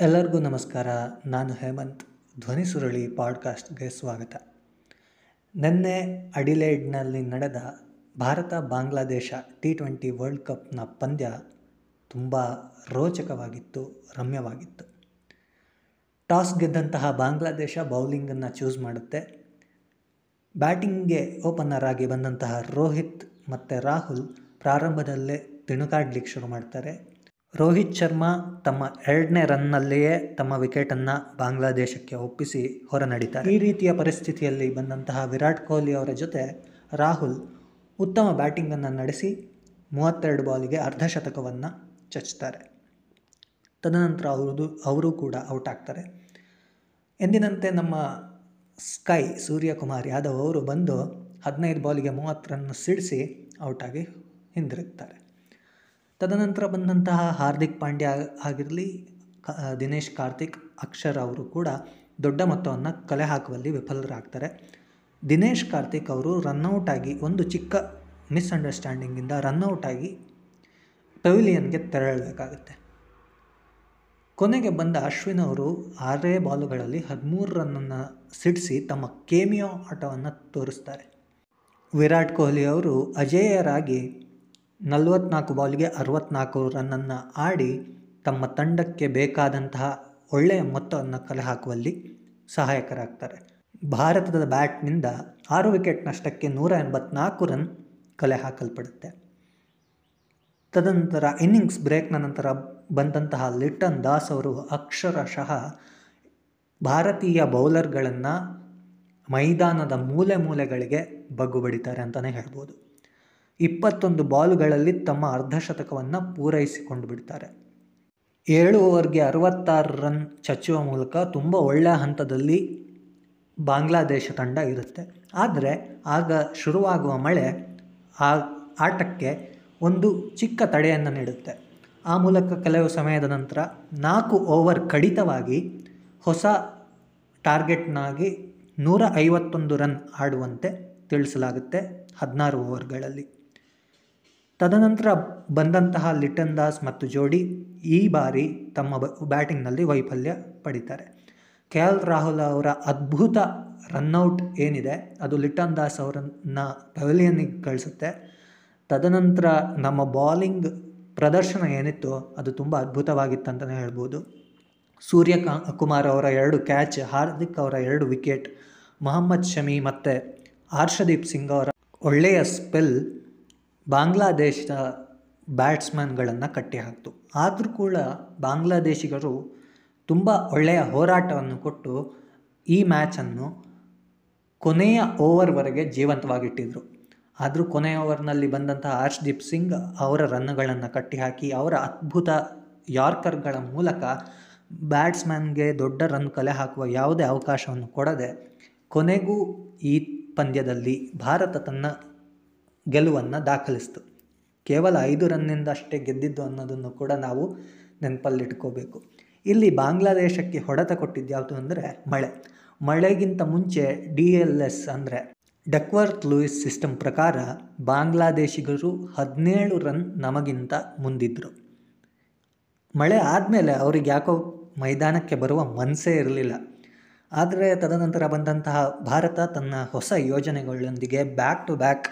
ಎಲ್ಲರಿಗೂ ನಮಸ್ಕಾರ. ನಾನು ಹೇಮಂತ್. ಧ್ವನಿ ಸುರಳಿ ಪಾಡ್ಕಾಸ್ಟ್ಗೆ ಸ್ವಾಗತ. ನಿನ್ನೆ ಅಡಿಲೇಡ್ನಲ್ಲಿ ನಡೆದ Bharat Bangladesh T twenty World ಕಪ್ನ ಪಂದ್ಯ ತುಂಬ ರೋಚಕವಾಗಿತ್ತು, ರಮ್ಯವಾಗಿತ್ತು. ಟಾಸ್ ಗೆದ್ದಂತಹ ಬಾಂಗ್ಲಾದೇಶ ಬೌಲಿಂಗನ್ನು ಚೂಸ್ ಮಾಡುತ್ತೆ. ಬ್ಯಾಟಿಂಗ್ಗೆ ಓಪನರ್ ಆಗಿ ಬಂದಂತಹ ರೋಹಿತ್ ಮತ್ತು ರಾಹುಲ್ ಪ್ರಾರಂಭದಲ್ಲೇ ತಿಣುಕಾಡ್ಲಿಕ್ಕೆ ಶುರು ಮಾಡ್ತಾರೆ. ರೋಹಿತ್ ಶರ್ಮಾ ತಮ್ಮ ಎರಡನೇ ರನ್ನಲ್ಲಿಯೇ ತಮ್ಮ ವಿಕೆಟನ್ನು ಬಾಂಗ್ಲಾದೇಶಕ್ಕೆ ಒಪ್ಪಿಸಿ ಹೊರ ನಡೀತಾರೆ ಈ ರೀತಿಯ ಪರಿಸ್ಥಿತಿಯಲ್ಲಿ ಬಂದಂತಹ ವಿರಾಟ್ ಕೊಹ್ಲಿ ಅವರ ಜೊತೆ ರಾಹುಲ್ ಉತ್ತಮ ಬ್ಯಾಟಿಂಗನ್ನು ನಡೆಸಿ ಮೂವತ್ತೆರಡು ಬಾಲಿಗೆ ಅರ್ಧಶತಕವನ್ನು ಚಚ್ತಾರೆ. ತದನಂತರ ಅವರು ಅವರು ಕೂಡ ಔಟ್ ಆಗ್ತಾರೆ. ಎಂದಿನಂತೆ ನಮ್ಮ ಸ್ಕೈ ಸೂರ್ಯಕುಮಾರ್ ಯಾದವ್ ಅವರು ಬಂದು ಹದಿನೈದು ಬಾಲಿಗೆ ಮೂವತ್ತು ಸಿಡಿಸಿ ಔಟಾಗಿ ಹಿಂದಿರುಗ್ತಾರೆ. ತದನಂತರ ಬಂದಂತಹ ಹಾರ್ದಿಕ್ ಪಾಂಡ್ಯ ಆಗಿರಲಿ ದಿನೇಶ್ ಕಾರ್ತಿಕ್, ಅಕ್ಷರ್ ಅವರು ಕೂಡ ದೊಡ್ಡ ಮೊತ್ತವನ್ನು ಕಲೆ ಹಾಕುವಲ್ಲಿ ವಿಫಲರಾಗ್ತಾರೆ. ದಿನೇಶ್ ಕಾರ್ತಿಕ್ ಅವರು ರನ್ಔಟ್ ಆಗಿ ಒಂದು ಚಿಕ್ಕ ಮಿಸ್ಅಂಡರ್ಸ್ಟ್ಯಾಂಡಿಂಗಿಂದ ರನ್ಔಟ್ ಆಗಿ ಪೆವಿಲಿಯನ್ಗೆ ತೆರಳಬೇಕಾಗುತ್ತೆ. ಕೊನೆಗೆ ಬಂದ ಅಶ್ವಿನ್ ಅವರು ಆರೇ ಬಾಲುಗಳಲ್ಲಿ ಹದಿಮೂರು ರನ್ನನ್ನು ಸಿಡಿಸಿ ತಮ್ಮ ಕೇಮಿಯೋ ಆಟವನ್ನು ತೋರಿಸ್ತಾರೆ. ವಿರಾಟ್ ಕೊಹ್ಲಿ ಅವರು ಅಜೇಯರಾಗಿ ನಲವತ್ನಾಲ್ಕು ಬಾಲ್ಗೆ ಅರವತ್ನಾಲ್ಕು ರನ್ನನ್ನು ಆಡಿ ತಮ್ಮ ತಂಡಕ್ಕೆ ಬೇಕಾದಂತಹ ಒಳ್ಳೆಯ ಮೊತ್ತವನ್ನು ಕಲೆ ಹಾಕುವಲ್ಲಿ ಸಹಾಯಕರಾಗ್ತಾರೆ. ಭಾರತದ ಬ್ಯಾಟ್ನಿಂದ ಆರು ವಿಕೆಟ್ ನಷ್ಟಕ್ಕೆ ನೂರ ಎಂಬತ್ನಾಲ್ಕು ರನ್ ಕಲೆ ಹಾಕಲ್ಪಡುತ್ತೆ. ತದನಂತರ ಇನ್ನಿಂಗ್ಸ್ ಬ್ರೇಕ್ನ ನಂತರ ಬಂದಂತಹ ಲಿಟನ್ ದಾಸ್ ಅವರು ಅಕ್ಷರಶಃ ಭಾರತೀಯ ಬೌಲರ್ಗಳನ್ನು ಮೈದಾನದ ಮೂಲೆ ಮೂಲೆಗಳಿಗೆ ಬಗ್ಗು ಬಡಿತಾರೆ ಅಂತಲೇ ಹೇಳ್ಬೋದು. ಇಪ್ಪತ್ತೊಂದು ಬಾಲುಗಳಲ್ಲಿ ತಮ್ಮ ಅರ್ಧಶತಕವನ್ನು ಪೂರೈಸಿಕೊಂಡು ಬಿಡ್ತಾರೆ. ಏಳು ಓವರ್ಗೆ ಅರವತ್ತಾರು ರನ್ ಚಚ್ಚುವ ಮೂಲಕ ತುಂಬ ಒಳ್ಳೆಯ ಹಂತದಲ್ಲಿ ಬಾಂಗ್ಲಾದೇಶ ತಂಡ ಇರುತ್ತೆ. ಆದರೆ ಆಗ ಶುರುವಾಗುವ ಮಳೆ ಆ ಆಟಕ್ಕೆ ಒಂದು ಚಿಕ್ಕ ತಡೆಯನ್ನು ನೀಡುತ್ತೆ. ಆ ಮೂಲಕ ಕೆಲವು ಸಮಯದ ನಂತರ ನಾಲ್ಕು ಓವರ್ ಕಡಿತವಾಗಿ ಹೊಸ ಟಾರ್ಗೆಟ್ನಾಗಿ ನೂರ ಐವತ್ತೊಂದು ರನ್ ಆಡುವಂತೆ ತಿಳಿಸಲಾಗುತ್ತೆ ಹದಿನಾರು ಓವರ್ಗಳಲ್ಲಿ. ತದನಂತರ ಬಂದಂತಹ ಲಿಟನ್ ದಾಸ್ ಮತ್ತು ಜೋಡಿ ಈ ಬಾರಿ ತಮ್ಮ ಬ್ಯಾಟಿಂಗ್ನಲ್ಲಿ ವೈಫಲ್ಯ ಪಡಿತಾರೆ. ಕೆ ಎಲ್ ರಾಹುಲ್ ಅವರ ಅದ್ಭುತ ರನ್ಔಟ್ ಏನಿದೆ, ಅದು ಲಿಟನ್ ದಾಸ್ ಅವರನ್ನು ಪೆವಿಲಿಯನ್ನಿಗೆ ಕಳಿಸುತ್ತೆ. ತದನಂತರ ನಮ್ಮ ಬಾಲಿಂಗ್ ಪ್ರದರ್ಶನ ಏನಿತ್ತು ಅದು ತುಂಬ ಅದ್ಭುತವಾಗಿತ್ತು ಅಂತಲೇ ಹೇಳ್ಬೋದು. ಸೂರ್ಯ ಕುಮಾರ್ ಅವರ ಎರಡು ಕ್ಯಾಚ್, ಹಾರ್ದಿಕ್ ಅವರ ಎರಡು ವಿಕೆಟ್, ಮೊಹಮ್ಮದ್ ಶಮಿ ಮತ್ತು ಹರ್ಷದೀಪ್ ಸಿಂಗ್ ಅವರ ಒಳ್ಳೆಯ ಸ್ಪೆಲ್ ಬಾಂಗ್ಲಾದೇಶದ ಬ್ಯಾಟ್ಸ್ಮನ್ಗಳನ್ನು ಕಟ್ಟಿಹಾಕ್ತು. ಆದರೂ ಕೂಡ ಬಾಂಗ್ಲಾದೇಶಿಗರು ತುಂಬ ಒಳ್ಳೆಯ ಹೋರಾಟವನ್ನು ಕೊಟ್ಟು ಈ ಮ್ಯಾಚನ್ನು ಕೊನೆಯ ಓವರ್ವರೆಗೆ ಜೀವಂತವಾಗಿಟ್ಟಿದ್ರು. ಆದರೂ ಕೊನೆಯ ಓವರ್ನಲ್ಲಿ ಬಂದಂತಹ ಹರ್ಷ್ದೀಪ್ ಸಿಂಗ್ ಅವರ ರನ್ಗಳನ್ನು ಕಟ್ಟಿಹಾಕಿ, ಅವರ ಅದ್ಭುತ ಯಾರ್ಕರ್ಗಳ ಮೂಲಕ ಬ್ಯಾಟ್ಸ್ಮನ್ಗೆ ದೊಡ್ಡ ರನ್ ಕಲೆ ಹಾಕುವ ಯಾವುದೇ ಅವಕಾಶವನ್ನು ಕೊಡದೆ ಕೊನೆಗೂ ಈ ಪಂದ್ಯದಲ್ಲಿ ಭಾರತ ತನ್ನ ಗೆಲುವನ್ನು ದಾಖಲಿಸ್ತು. ಕೇವಲ ಐದು ರನ್ನಿಂದ ಅಷ್ಟೇ ಗೆದ್ದಿದ್ದು ಅನ್ನೋದನ್ನು ಕೂಡ ನಾವು ನೆನಪಲ್ಲಿಟ್ಕೋಬೇಕು. ಇಲ್ಲಿ ಬಾಂಗ್ಲಾದೇಶಕ್ಕೆ ಹೊಡೆತ ಕೊಟ್ಟಿದ್ದು ಯಾವುದು ಅಂದರೆ ಮಳೆ. ಮಳೆಗಿಂತ ಮುಂಚೆ ಡಿ ಎಲ್ ಎಸ್ ಅಂದರೆ ಡಕ್ವರ್ತ್ ಲೂಯಿಸ್ ಸಿಸ್ಟಮ್ ಪ್ರಕಾರ ಬಾಂಗ್ಲಾದೇಶಿಗರು ಹದಿನೇಳು ರನ್ ನಮಗಿಂತ ಮುಂದಿದ್ದರು ಮಳೆ ಆದಮೇಲೆ ಅವ್ರಿಗೆ ಯಾಕೋ ಮೈದಾನಕ್ಕೆ ಬರುವ ಮನಸ್ಸೇ ಇರಲಿಲ್ಲ. ಆದರೆ ತದನಂತರ ಬಂದಂತಹ ಭಾರತ ತನ್ನ ಹೊಸ ಯೋಜನೆಗಳೊಂದಿಗೆ ಬ್ಯಾಕ್ ಟು ಬ್ಯಾಕ್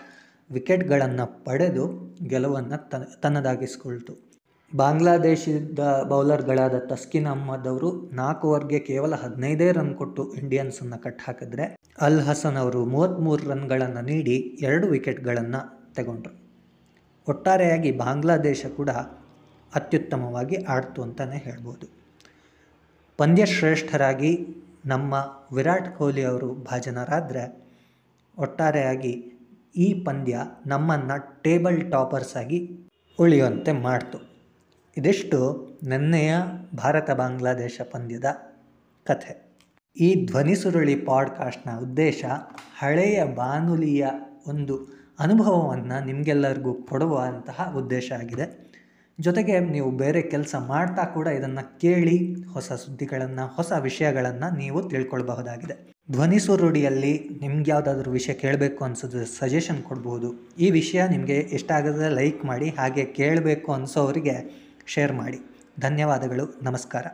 ವಿಕೆಟ್ಗಳನ್ನು ಪಡೆದು ಗೆಲುವನ್ನು ತನ್ನದಾಗಿಸಿಕೊಳ್ತು. ಬಾಂಗ್ಲಾದೇಶದ ಬೌಲರ್ಗಳಾದ ತಸ್ಕಿನ್ ಅಹ್ಮದ್ ಅವರು ನಾಲ್ಕು ಓವರ್ಗೆ ಕೇವಲ ಹದಿನೈದೇ ರನ್ ಕೊಟ್ಟು ಇಂಡಿಯನ್ಸನ್ನು ಕಟ್ ಹಾಕಿದ್ರೆ ಅಲ್ ಹಸನ್ ಅವರು ಮೂವತ್ತ್ಮೂರು ರನ್ಗಳನ್ನು ನೀಡಿ ಎರಡು ವಿಕೆಟ್ಗಳನ್ನು ತಗೊಂಡ್ರು. ಒಟ್ಟಾರೆಯಾಗಿ ಬಾಂಗ್ಲಾದೇಶ ಕೂಡ ಅತ್ಯುತ್ತಮವಾಗಿ ಆಡ್ತು ಅಂತಲೇ ಹೇಳ್ಬೋದು. ಪಂದ್ಯಶ್ರೇಷ್ಠರಾಗಿ ನಮ್ಮ ವಿರಾಟ್ ಕೊಹ್ಲಿ ಅವರು ಭಾಜನರಾದರೆ ಒಟ್ಟಾರೆಯಾಗಿ ಈ ಪಂದ್ಯ ನಮ್ಮನ್ನು ಟೇಬಲ್ ಟಾಪರ್ಸ್ ಆಗಿ ಉಳಿಯುವಂತೆ ಮಾಡ್ತು. ಇದಿಷ್ಟು ನೆನ್ನೆಯ ಭಾರತ ಬಾಂಗ್ಲಾದೇಶ ಪಂದ್ಯದ ಕಥೆ. ಈ ಧ್ವನಿ ಸುರುಳಿ ಪಾಡ್ಕಾಸ್ಟ್ನ ಉದ್ದೇಶ ಹಳೆಯ ಬಾನುಲಿಯ ಒಂದು ಅನುಭವವನ್ನು ನಿಮಗೆಲ್ಲರಿಗೂ ಕೊಡುವಂತಹ ಉದ್ದೇಶ ಆಗಿದೆ. ಜೊತೆಗೆ ನೀವು ಬೇರೆ ಕೆಲಸ ಮಾಡ್ತಾ ಕೂಡ ಇದನ್ನು ಕೇಳಿ ಹೊಸ ಸುದ್ದಿಗಳನ್ನು, ಹೊಸ ವಿಷಯಗಳನ್ನು ನೀವು ತಿಳ್ಕೊಳ್ಬಹುದಾಗಿದೆ. ಧ್ವನಿ ಸುರುಡಿಯಲ್ಲಿ ನಿಮ್ಗೆ ಯಾವುದಾದ್ರೂ ವಿಷಯ ಕೇಳಬೇಕು ಅನ್ಸೋದು ಸಜೆಷನ್ ಕೊಡ್ಬೋದು. ಈ ವಿಷಯ ನಿಮಗೆ ಇಷ್ಟ ಆಗದ್ರೆ ಲೈಕ್ ಮಾಡಿ, ಹಾಗೆ ಕೇಳಬೇಕು ಅನಿಸೋರಿಗೆ ಶೇರ್ ಮಾಡಿ. ಧನ್ಯವಾದಗಳು, ನಮಸ್ಕಾರ.